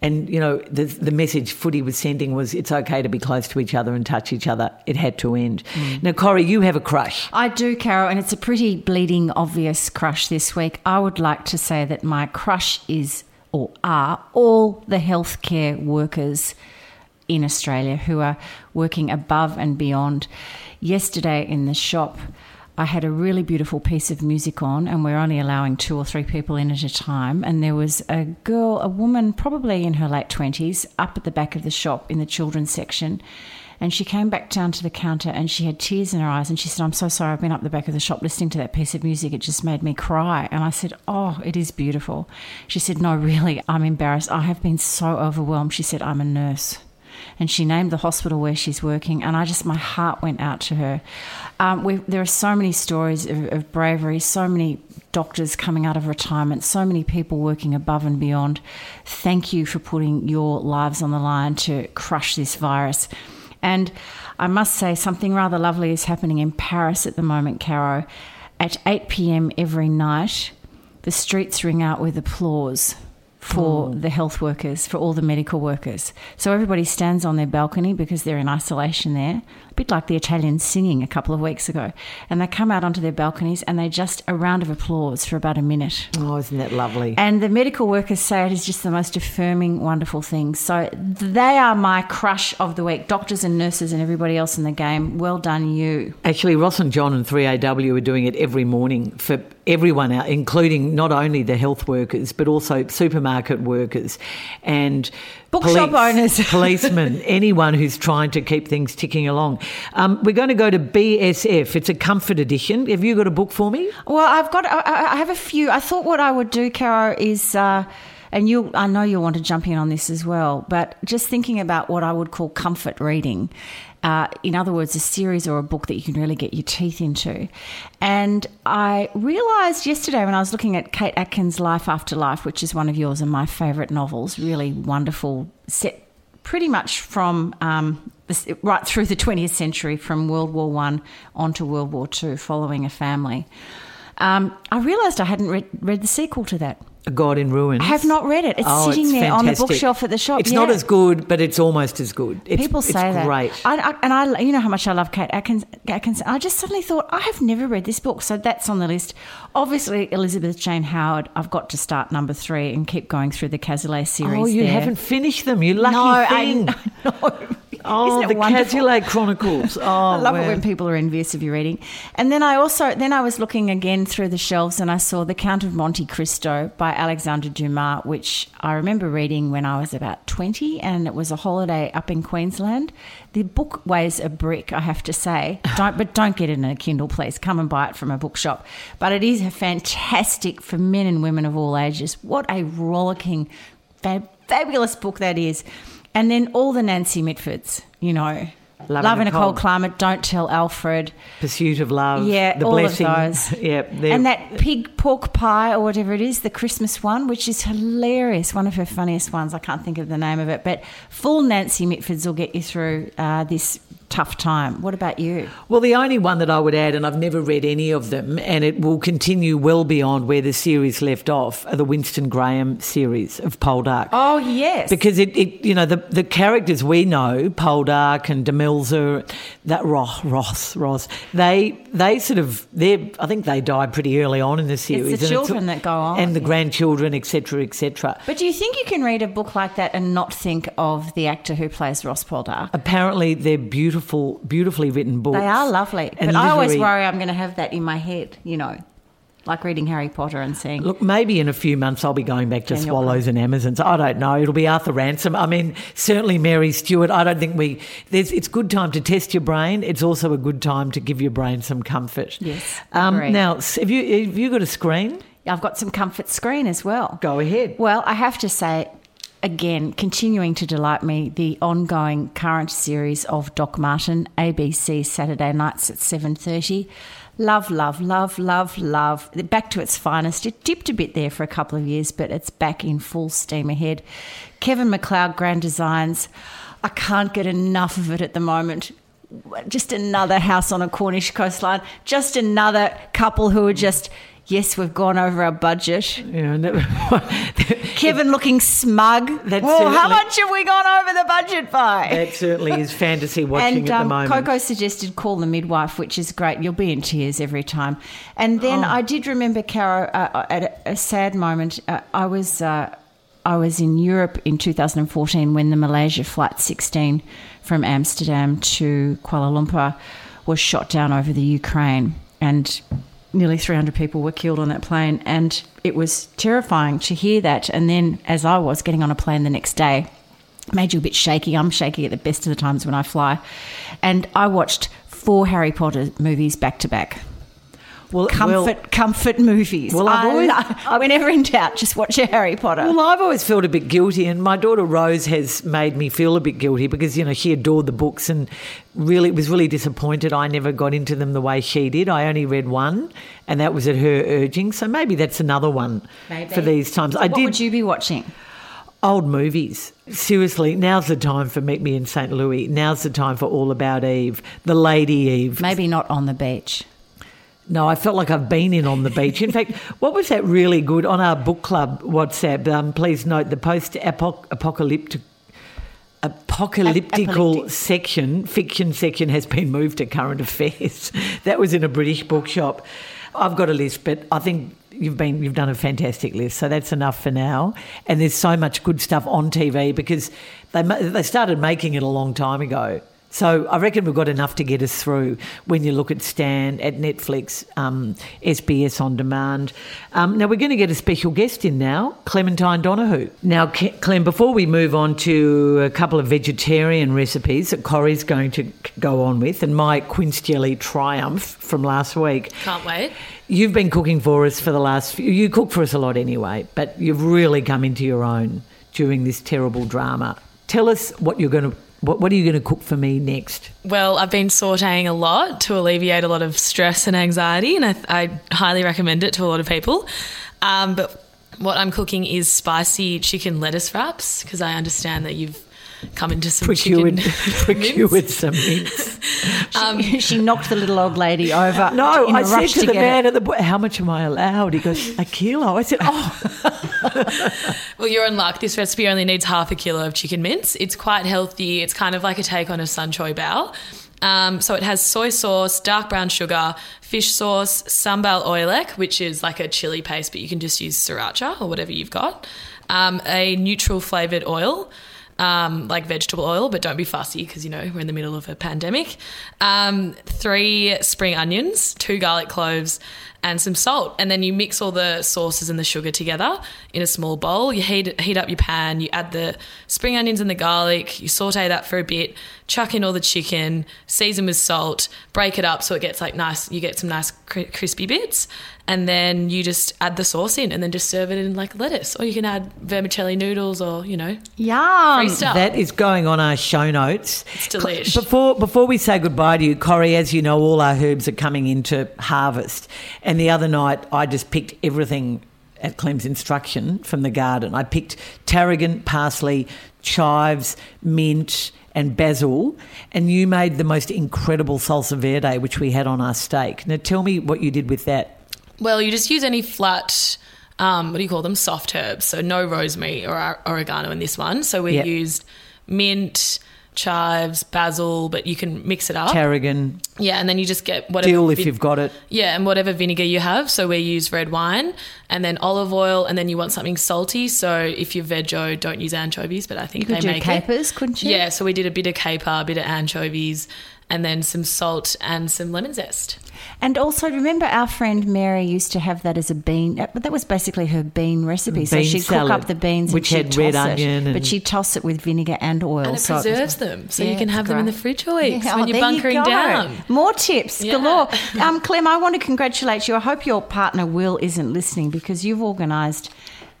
and you know the the message footy was sending was it's okay to be close to each other and touch each other. It had to end. Mm. Now, Corrie, you have a crush. I do, Carol, and it's a pretty bleeding obvious crush this week. I would like to say that my crush is or are all the healthcare workers in Australia who are working above and beyond. Yesterday in the shop, I had a really beautiful piece of music on, and we're only allowing two or three people in at a time. And there was a girl, a woman, probably in her late 20s, up at the back of the shop in the children's section. And she came back down to the counter and she had tears in her eyes. And she said, I'm so sorry, I've been up the back of the shop listening to that piece of music. It just made me cry. And I said, Oh, it is beautiful. She said, No, really, I'm embarrassed. I have been so overwhelmed. She said, I'm a nurse and she named the hospital where she's working and i just my heart went out to her. Um, there are so many stories of, of bravery so many doctors coming out of retirement so many people working above and beyond. Thank you for putting your lives on the line to crush this virus. And i must say something rather lovely is happening in paris at the moment caro. At 8 p.m every night the streets ring out with applause for hmm. the health workers, for all the medical workers. So everybody stands on their balcony because they're in isolation there, a bit like the Italians singing a couple of weeks ago. And they come out onto their balconies and they just a round of applause for about a minute. Oh, isn't that lovely? And the medical workers say it is just the most affirming, wonderful thing. So they are my crush of the week. Doctors and nurses and everybody else in the game. Well done, you. Actually, Ross and John and 3AW are doing it every morning for everyone out, including not only the health workers, but also supermarket workers and Bookshop owners. policemen, anyone who's trying to keep things ticking along. Um, we're going to go to BSF. It's a comfort edition. Have you got a book for me? Well, I've got, I, I have a few. I thought what I would do, Caro, is. Uh, and you, I know you'll want to jump in on this as well, but just thinking about what I would call comfort reading. Uh, in other words, a series or a book that you can really get your teeth into. And I realised yesterday when I was looking at Kate Atkins' Life After Life, which is one of yours and my favourite novels, really wonderful, set pretty much from um, right through the 20th century, from World War One onto World War Two, following a family. Um, I realised I hadn't read the sequel to that. A God in Ruins. I have not read it. It's Oh, sitting it's there on the bookshelf at the shop. It's yeah. not as good, but it's almost as good. It's, People say it's that. great. I, I, and I, you know how much I love Kate Atkins. Atkins. I just suddenly thought I have never read this book, so that's on the list. Obviously, Elizabeth Jane Howard. I've got to start number three and keep going through the Cazalet series. oh, you there. haven't finished them. You lucky no, thing. I, no. Oh, the wonderful? Cazalet Chronicles. Oh, I love wow. it when people are envious of your reading. And then I also then I was looking again through the shelves and I saw The Count of Monte Cristo by Alexandre Dumas, which I remember reading when I was about 20 and it was a holiday up in Queensland. The book weighs a brick, I have to say. Don't but don't get it in a Kindle, please. Come and buy it from a bookshop. But it is a fantastic for men and women of all ages. What a rollicking fab- fabulous book that is. And then all the Nancy Mitfords, you know. Love Love, in a a cold Cold. climate. Don't tell Alfred. Pursuit of Love. Yeah, the all blessing. of those. yeah, And that pig pork pie or whatever it is, the Christmas one, which is hilarious. One of her funniest ones. I can't think of the name of it, but full Nancy Mitfords will get you through uh, this tough time. What about you? Well, the only one that I would add, and I've never read any of them, and it will continue well beyond where the series left off, are the Winston Graham series of Poldark. Oh yes, Because it, it, you know, the, the characters we know, Poldark and Demelza, that Ross, Ross, Ross, they, they sort of, they I think they died pretty early on in the series. the and children that go on, and the yeah. grandchildren, etc., etc. But do you think you can read a book like that and not think of the actor who plays Ross Poldark? Apparently, they're beautiful, beautifully written books. They are lovely, And but I always worry I'm going to have that in my head. You know, like reading Harry Potter and seeing. Look, maybe in a few months I'll be going back to Daniel Swallows and Amazons. I don't know. It'll be Arthur Ransome. I mean, certainly Mary Stewart. I don't think we. There's, it's good time to test your brain. It's also a good time to give your brain some comfort. Yes, Um, now, have you have you got a screen? I've got some comfort screen as well. Go ahead. Well, I have to say, again, continuing to delight me, the ongoing current series of Doc Martin, ABC Saturday nights at seven thirty. Love, love, love, love, love. Back to its finest. It dipped a bit there for a couple of years, but it's back in full steam ahead. Kevin McCloud, Grand Designs. I can't get enough of it at the moment. Just another house on a Cornish coastline. Just another couple who are just, yes, we've gone over our budget. Yeah, Kevin looking smug. That's well, how much have we gone over the budget by? that certainly is fantasy watching and at the um, moment. Coco suggested call the midwife, which is great. You'll be in tears every time. And then Oh. I did remember, Caro, uh, at a, a sad moment. Uh, I was uh, I was in Europe in 2014 when the Malaysia flight 16 from Amsterdam to Kuala Lumpur was shot down over the Ukraine, and nearly 300 people were killed on that plane. And it was terrifying to hear that. And then, as I was getting on a plane the next day made you a bit shaky. I'm shaky at the best of the times when I fly. And I watched four Harry Potter movies back to back. Well, Comfort, well, comfort movies. Well, I've I always- lo- whenever in doubt, just watch a Harry Potter. Well, I've always felt a bit guilty, and my daughter Rose has made me feel a bit guilty because you know she adored the books and really was really disappointed I never got into them the way she did. I only read one, and that was at her urging. So maybe that's another one Maybe. for these times. I what did would you be watching? old movies. Seriously, now's the time for Meet Me in St. Louis. Now's the time for All About Eve, The Lady Eve. Maybe not on the beach. No, I felt like I've been in on the beach. In fact, what was that really good on our book club WhatsApp? Um, please note the post apocalyptic apocalyptical Apocalyptic. section, fiction section, has been moved to current affairs. that was in a British bookshop. I've got a list, but I think you've been you've done a fantastic list, so that's enough for now. And there's so much good stuff on TV because they they started making it a long time ago. So I reckon we've got enough to get us through when you look at Stan, at Netflix, um, SBS on demand. Um, now we're going to get a special guest in now, Clementine Donahue. Now, Clem, before we move on to a couple of vegetarian recipes that Corrie's going to go on with, and my quince jelly triumph from last week. Can't wait. You've been cooking for us for the last few, you cook for us a lot anyway, but you've really come into your own during this terrible drama. Tell us what you're going to, what, what are you going to cook for me next? Well, I've been sauteing a lot to alleviate a lot of stress and anxiety, and I, I highly recommend it to a lot of people. Um, but what I'm cooking is spicy chicken lettuce wraps because I understand that you've come into some Procured, chicken procured mince. some mince. she knocked the little old lady over. No, I said rush to, the man it. at the, bo- how much am I allowed? He goes, a kilo. I said, oh, Well, you're in luck. This recipe only needs half a kilo of chicken mince. It's quite healthy. It's kind of like a take on a san choy bau. Um, so it has soy sauce, dark brown sugar, fish sauce, sambal oelek, which is like a chili paste, but you can just use sriracha or whatever you've got. Um, a neutral flavored oil, um, like vegetable oil, but don't be fussy because you know we're in the middle of a pandemic. Um, three spring onions, two garlic cloves, and some salt. And then you mix all the sauces and the sugar together in a small bowl. You heat heat up your pan. You add the spring onions and the garlic. You saute that for a bit. Chuck in all the chicken. Season with salt. Break it up so it gets like nice. You get some nice cri- crispy bits. And then you just add the sauce in, and then just serve it in like lettuce. Or you can add vermicelli noodles, or you know, Yum. that is going on our show notes. It's delish. Before, before we say goodbye to you, Corrie as you know, all our herbs are coming into harvest. And the other night, I just picked everything at Clem's instruction from the garden. I picked tarragon, parsley, chives, mint, and basil, and you made the most incredible salsa verde, which we had on our steak. Now, tell me what you did with that. Well, you just use any flat, um, what do you call them? Soft herbs. So no rosemary or or- oregano in this one. So we Yep. used mint, chives, basil, but you can mix it up. Tarragon, yeah, and then you just get whatever. dill if vin- you've got it. yeah, and whatever vinegar you have. So we use red wine and then olive oil, and then you want something salty. So if you're veggie, don't use anchovies, but I think You could they do make capers, it. couldn't you? Yeah, so we did a bit of caper, a bit of anchovies, and then some salt and some lemon zest. And also, remember our friend Mary used to have that as a bean. uh, But that was basically her bean recipe. so she'd salad, cook up the beans, which and she'd had red toss it, onion and- but she'd toss it with vinegar and oil. And it so was- preserves them, so Yeah, you can it's have them in the fridge for weeks Yeah, when oh, you're there you bunkering down. More tips Yeah. galore. Um, Clem, I want to congratulate you. I hope your partner Will isn't listening because you've organised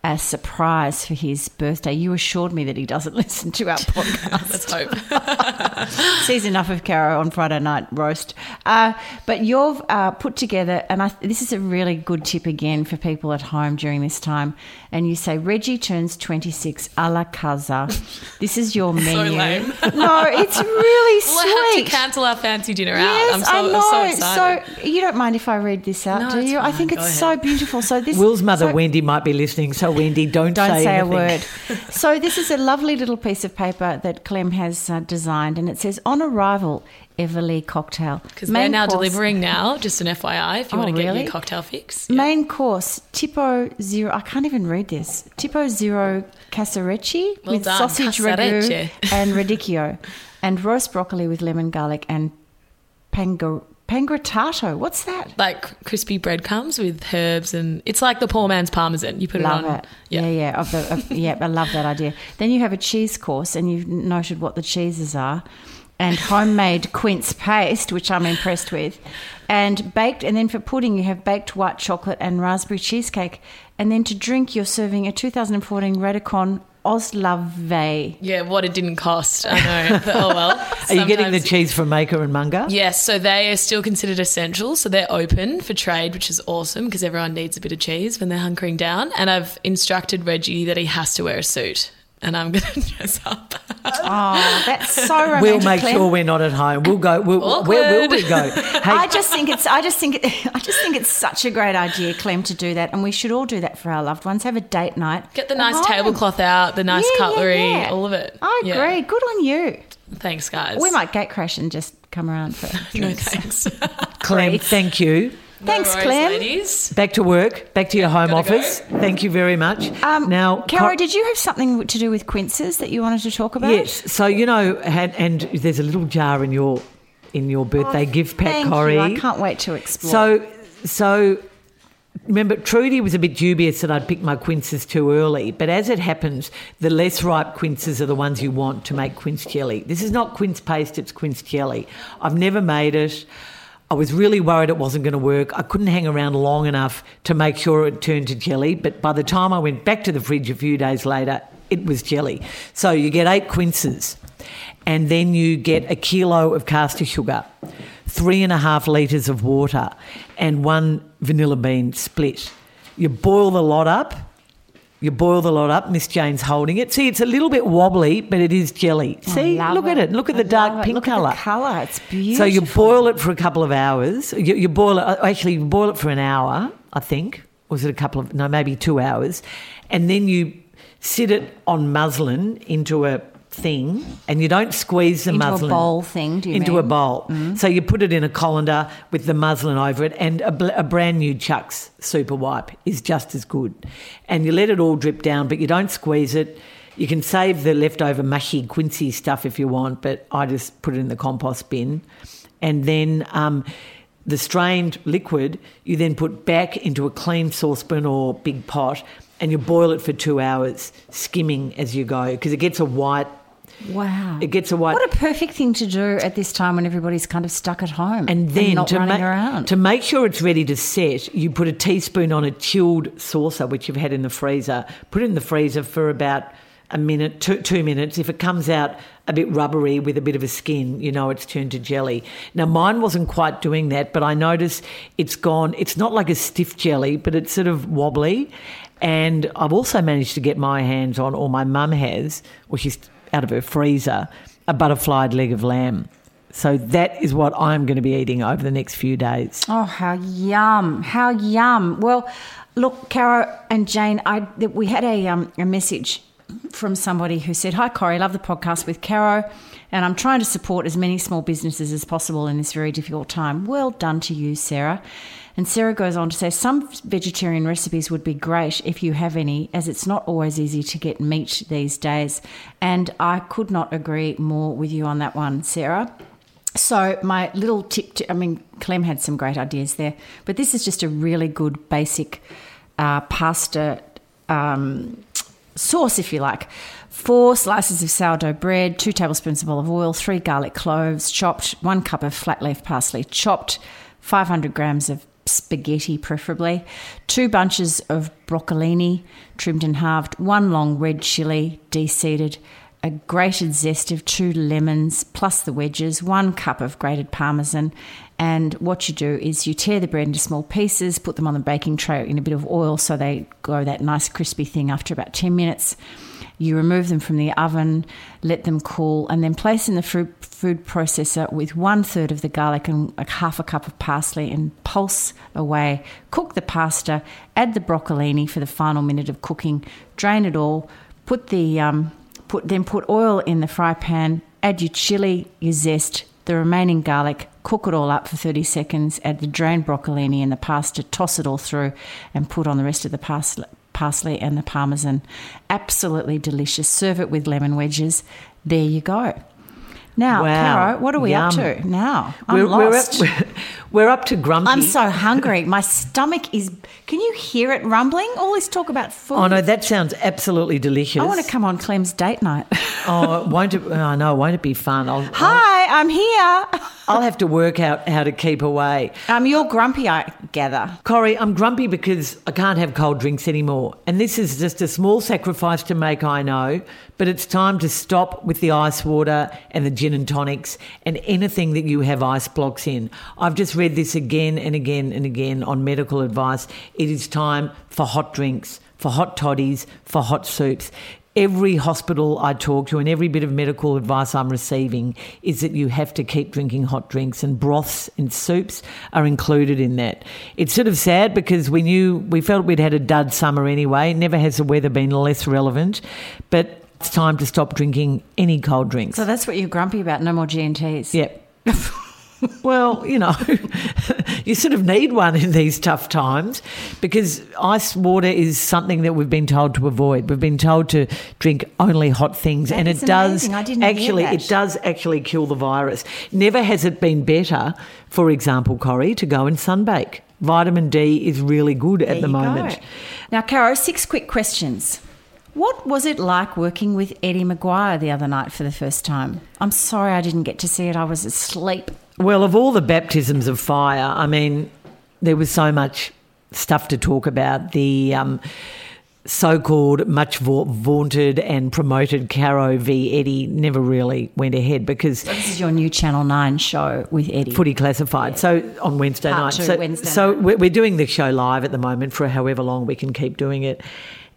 a surprise for his birthday. You assured me that he doesn't listen to our podcast. Let's hope. sees enough of Caro on Friday night roast. Uh, but you've uh, put together, and I, this is a really good tip again for people at home during this time. And you say Reggie turns twenty six a la casa. This is your menu. lame. no, it's really We'll have sweet. to cancel our fancy dinner Yes, out. I'm so, I I'm know. so excited. So you don't mind if I read this out, No, do it's you? I think Go it's ahead. so beautiful. So this Will's mother, so- Wendy, might be listening, so Wendy, don't, don't say, a word. so this is a lovely little piece of paper that Clem has uh, designed, and it says, "On arrival, Everleigh cocktail." Because they're now course- delivering now, just an FYI, if you Oh, want to get your cocktail fix. Main course, tipo zero. I can't even read this. Tipo zero casarecce Well with done, sausage ragu and radicchio, and roast broccoli with lemon garlic and pango, pangrattato. What's that? Like crispy breadcrumbs with herbs, and it's like the poor man's parmesan. You put Love it on. it. Yeah, yeah. Of the, of, yeah, I love that idea. Then you have a cheese course, and you've noted what the cheeses are, and homemade quince paste, which I'm impressed with, and baked. And then for pudding, you have baked white chocolate and raspberry cheesecake. And then to drink, you're serving a 2014 Radikon Oslavje. Yeah, what it didn't cost. I know. But, oh well. Are you getting the cheese from Maker and Monger? Yes, so they are still considered essential. So they're open for trade, which is awesome because everyone needs a bit of cheese when they're hunkering down. And I've instructed Reggie that he has to wear a suit and I'm going to dress up. Oh, that's so romantic. We'll make sure we're not at home. We'll go. We'll, where will we go? Hey, I just think it's. I just think. I just think it's such a great idea, Clem, to do that, and we should all do that for our loved ones. Have a date night. Get the nice home. tablecloth out, the nice Yeah, yeah, cutlery, yeah. all of it. I Yeah. agree. Good on you. Thanks, guys. We might gate crash and just come around for No drinks. thanks. Clem, thank you. Thanks, no worries, Clem. ladies. Back to work. Back to your home gotta go. office. Thank you very much. Um, now, Caro, Cor- did you have something to do with quinces that you wanted to talk about? Yes. So you know, and, and there's a little jar in your in your birthday gift pack, Oh, Thank Corrie. you. I can't wait to explore. So, so remember, Trudy was a bit dubious that I'd picked my quinces too early. But as it happens, the less ripe quinces are the ones you want to make quince jelly. This is not quince paste; it's quince jelly. I've never made it. I was really worried it wasn't going to work. I couldn't hang around long enough to make sure it turned to jelly. But by the time I went back to the fridge a few days later, it was jelly. So you get eight quinces, and then you get a kilo of caster sugar, three and a half litres of water, and one vanilla bean split. You boil the lot up. You boil the lot up. Miss Jane's holding it. See, it's a little bit wobbly, but it is jelly. See, look at it. Look at the dark it. pink colour. colour. It's beautiful. So you boil it for a couple of hours. You, you boil it. Uh, actually, you boil it for an hour. I think was it a couple of no, maybe two hours, and then you sit it on muslin into a thing, and you don't squeeze the Into a bowl thing, do you into a mean? bowl. So you put it in a colander with the muslin over it, and a, bl- a brand new Chux super wipe is just as good. And you let it all drip down, but you don't squeeze it. You can save the leftover mushy quincy stuff if you want, but I just put it in the compost bin. And then um, the strained liquid, you then put back into a clean saucepan or big pot, and you boil it for two hours, skimming as you go, because it gets a white. Wow. It gets a white. What a perfect thing to do at this time when everybody's kind of stuck at home And then not to, running ma- around. to make sure it's ready to set, you put a teaspoon on a chilled saucer, which you've had in the freezer. Put it in the freezer for about a minute, two, two minutes. If it comes out a bit rubbery with a bit of a skin, you know it's turned to jelly. Now, mine wasn't quite doing that, but I notice it's gone, it's not like a stiff jelly, but it's sort of wobbly. And I've also managed to get my hands on, or my mum has, which is out of her freezer, a butterflied leg of lamb. So that is what I'm going to be eating over the next few days. Oh, how yum! How yum! Well, look, Caro and Jane, I we had a um, a message from somebody who said, "Hi, Corrie, love the podcast with Caro, and I'm trying to support as many small businesses as possible in this very difficult time." Well done to you, Sarah. And Sarah goes on to say, some vegetarian recipes would be great if you have any, as it's not always easy to get meat these days. And I could not agree more with you on that one, Sarah. So my little tip, to, I mean, Clem had some great ideas there, but this is just a really good basic uh, pasta um, sauce, if you like. Four slices of sourdough bread, two tablespoons of olive oil, three garlic cloves chopped, one cup of flat leaf parsley chopped, 500 grams of spaghetti preferably, two bunches of broccolini trimmed and halved, one long red chili de-seeded, a grated zest of two lemons plus the wedges, one cup of grated parmesan. And what you do is you tear the bread into small pieces, put them on the baking tray in a bit of oil so they go that nice crispy thing after about 10 minutes. You remove them from the oven, let them cool, and then place in the food, food processor with one third of the garlic and a half a cup of parsley and pulse away. Cook the pasta, add the broccolini for the final minute of cooking, drain it all, put the um, put then put oil in the fry pan, add your chili, your zest, the remaining garlic, cook it all up for 30 seconds, add the drained broccolini and the pasta, toss it all through, and put on the rest of the parsley, parsley and the parmesan. Absolutely delicious. Serve it with lemon wedges. There you go. Now, Wow. Caro, what are we up to now? I'm we're, we're, lost. up, we're up to grumpy. I'm so hungry. My stomach is. Can you hear it rumbling? All this talk about food. Oh no, that sounds absolutely delicious. I want to come on Clem's date night. Oh, won't it? Oh no, won't it be fun? I'll, Hi, I'm here. I'll have to work out how to keep away. Um, you're grumpy, I gather. Corrie, I'm grumpy because I can't have cold drinks anymore. And this is just a small sacrifice to make, I know, but it's time to stop with the ice water and the gin and tonics and anything that you have ice blocks in. I've just read this again and again and again on medical advice. It is time for hot drinks, for hot toddies, for hot soups. every hospital I talk to and every bit of medical advice I'm receiving is that you have to keep drinking hot drinks and broths and soups are included in that. It's sort of sad because we knew we felt we'd had a dud summer anyway. Never has the weather been less relevant, but it's time to stop drinking any cold drinks. So that's what you're grumpy about. No more G&Ts. Yep. well, you know, you sort of need one in these tough times because ice water is something that we've been told to avoid. We've been told to drink only hot things, That and it does amazing. I didn't hear actually it does actually kill the virus. Never has it been better, for example, Corrie, to go and sunbake. Vitamin D is really good at the moment. go. Now, Caro, six quick questions. What was it like working with Eddie McGuire the other night for the first time? I'm sorry I didn't get to see it. I was asleep. Well, of all the baptisms of fire, I mean, there was so much stuff to talk about. The um, so called, much va- vaunted and promoted Caro v Eddie never really went ahead because This is your new Channel 9 show with Eddie. footy classified. So on Wednesday Part night. two, so Wednesday so night. we're, we're doing the show live at the moment for however long we can keep doing it.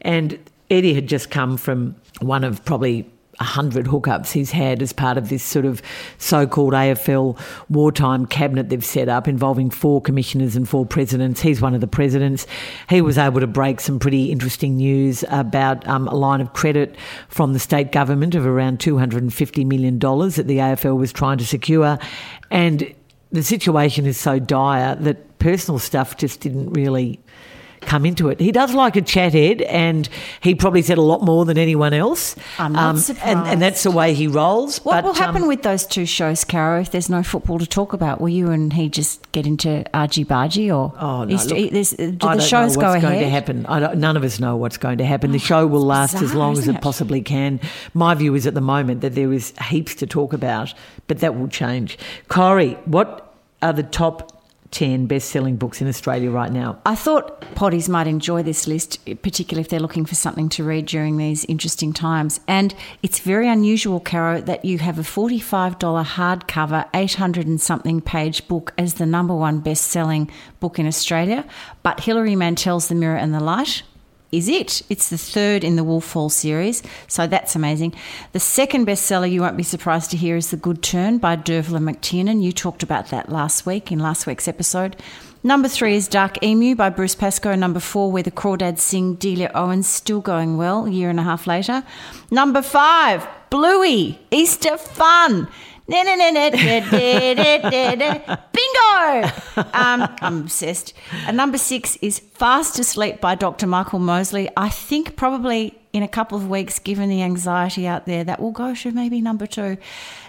And Eddie had just come from one of probably a hundred hookups he's had as part of this sort of so-called AFL wartime cabinet they've set up involving four commissioners and four presidents. He's one of the presidents. He was able to break some pretty interesting news about um, a line of credit from the state government of around $250 million that the AFL was trying to secure. And the situation is so dire that personal stuff just didn't really come into it. He does like a chat, Ed, and he probably said a lot more than anyone else. I'm not and, surprised. and that's the way he rolls. What but, will happen um, with those two shows, Caro, if there's no football to talk about? Will you and he just get into argy bargy or Oh, no, look, is- do I the don't shows know go what's ahead? going to happen. I don't, none of us know what's going to happen. The show will last as long as it it? possibly can. My view is at the moment that there is heaps to talk about, but that will change. Corrie, what are the top 10 best selling books in Australia right now? I thought potties might enjoy this list, particularly if they're looking for something to read during these interesting times. And it's very unusual, Caro, that you have a $45 hardcover, 800 and something page book as the number one best selling book in Australia. But Hilary Mantel's The Mirror and the Light is it. It's the third in the Wolf Hall series, so that's amazing. The second bestseller, you won't be surprised to hear, is The Good Turn by Dervla McTiernan. You talked about that last week in last week's episode. Number three is Dark Emu by Bruce Pascoe. Number four, Where the Crawdads Sing, Delia Owens, still going well a year and a half later. Number five, Bluey, Easter Fun. Bingo! Um, I'm obsessed. And number six is Fast Asleep by Dr. Michael Mosley. I think probably in a couple of weeks, given the anxiety out there, that will go to maybe number two.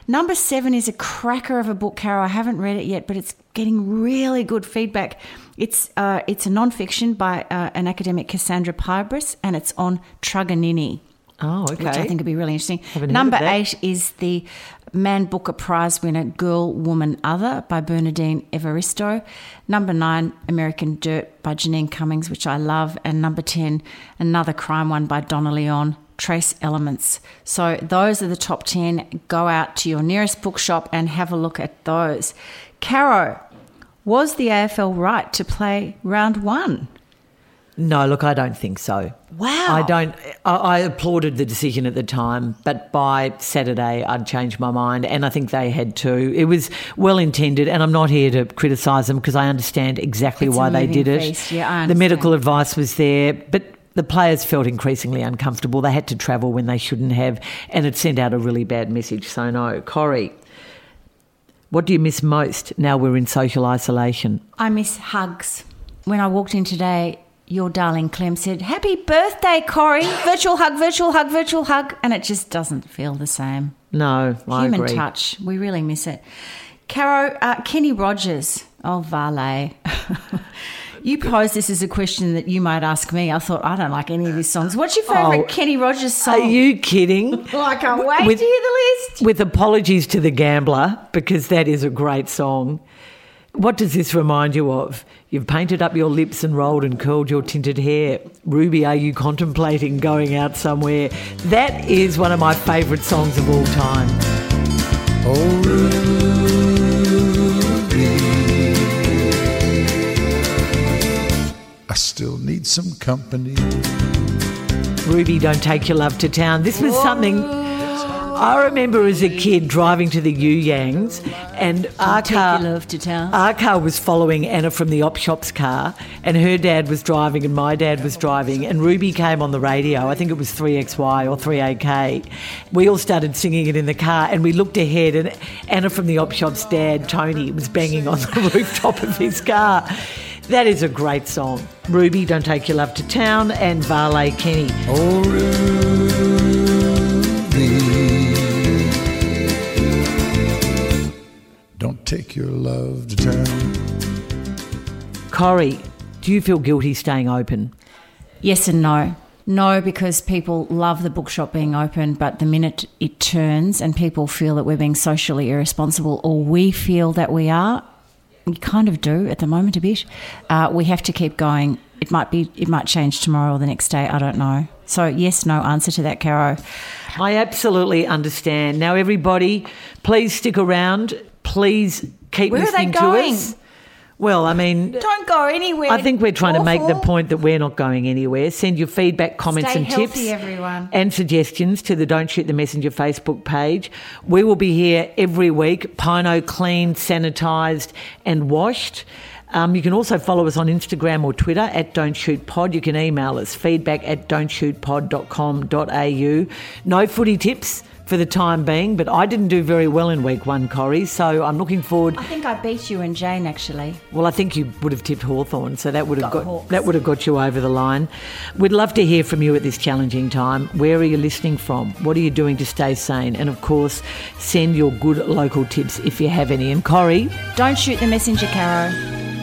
Number seven is a cracker of a book, Carol. I haven't read it yet, but it's getting really good feedback. It's uh, it's a non-fiction by uh, an academic, Cassandra Pybus, and it's on Truganini Oh, okay. which I think would be really interesting. Number eight is the Man Booker Prize winner Girl, Woman, Other by Bernardine Evaristo. Number nine, American Dirt by Jeanine Cummins, which I love. And number 10, another crime one by Donna Leon. Trace Elements. So, those are the top 10. Go out to your nearest bookshop and have a look at those. Caro, was the AFL right to play round one? No, look, I don't think so. Wow. I don't. I, I applauded the decision at the time, but by Saturday, I'd changed my mind, and I think they had too. It was well intended, and I'm not here to criticise them because I understand exactly It's why they did it. Yeah, the medical advice was there, but. The players felt increasingly uncomfortable. They had to travel when they shouldn't have, and it sent out a really bad message. So, no. Corrie, what do you miss most now we're in social isolation? I miss hugs. When I walked in today, your darling Clem said, Happy birthday, Corrie. Virtual hug, virtual hug, virtual hug. And it just doesn't feel the same. No, I Human agree. touch. We really miss it. Caro, uh, Kenny Rogers. Oh, valet. you posed this as a question that you might ask me. I thought, I don't like any of his songs. What's your favourite Oh, Kenny Rogers song? Are you kidding? Oh, I can't wait With- to hear the list. With apologies to the gambler, because that is a great song. What does this remind you of? You've painted up your lips and rolled and curled your tinted hair. Ruby, are you contemplating going out somewhere? That is one of my favourite songs of all time. Oh, Ruby. I still need some company. Ruby, don't take your love to town. This was something oh. I remember as a kid driving to the You Yangs, and our car, love to town. our car was following Anna from the op shop's car, and her dad was driving, and my dad was driving, and Ruby came on the radio. I think it was 3XY or 3AK. We all started singing it in the car, and we looked ahead, and Anna from the op shop's dad, Tony, was banging on the rooftop of his car. That is a great song. Ruby, Don't Take Your Love to Town, and Varley Kenny. Oh, Ruby. Take your love to town. Corrie, do you feel guilty staying open? Yes and no. No, because people love the bookshop being open, but the minute it turns and people feel that we're being socially irresponsible, or we feel that we are, we kind of do at the moment a bit. Uh, we have to keep going. It might be, it might change tomorrow or the next day. I don't know. So yes, no answer to that, Caro. I absolutely understand. Now, everybody, please stick around. Please keep Where are they listening to going? us. Well, I mean, Don't go anywhere. I think we're trying to make the point that we're not going anywhere. Send your feedback, comments, Stay and healthy, tips everyone. and suggestions to the Don't Shoot the Messenger Facebook page. We will be here every week, Pine O cleaned, sanitised, and washed. Um, you can also follow us on Instagram or Twitter at Don't Shoot Pod. You can email us feedback at don'tshootpod.com.au. No footy tips for the time being, but I didn't do very well in week one, Corrie, so I'm looking forward. I think I beat you and Jane actually. Well, I think you would have tipped Hawthorn, so that would have Go got that would have got you over the line. We'd love to hear from you at this challenging time. Where are you listening from? What are you doing to stay sane? And of course, send your good local tips if you have any. And Corrie, Don't shoot the messenger, Caro.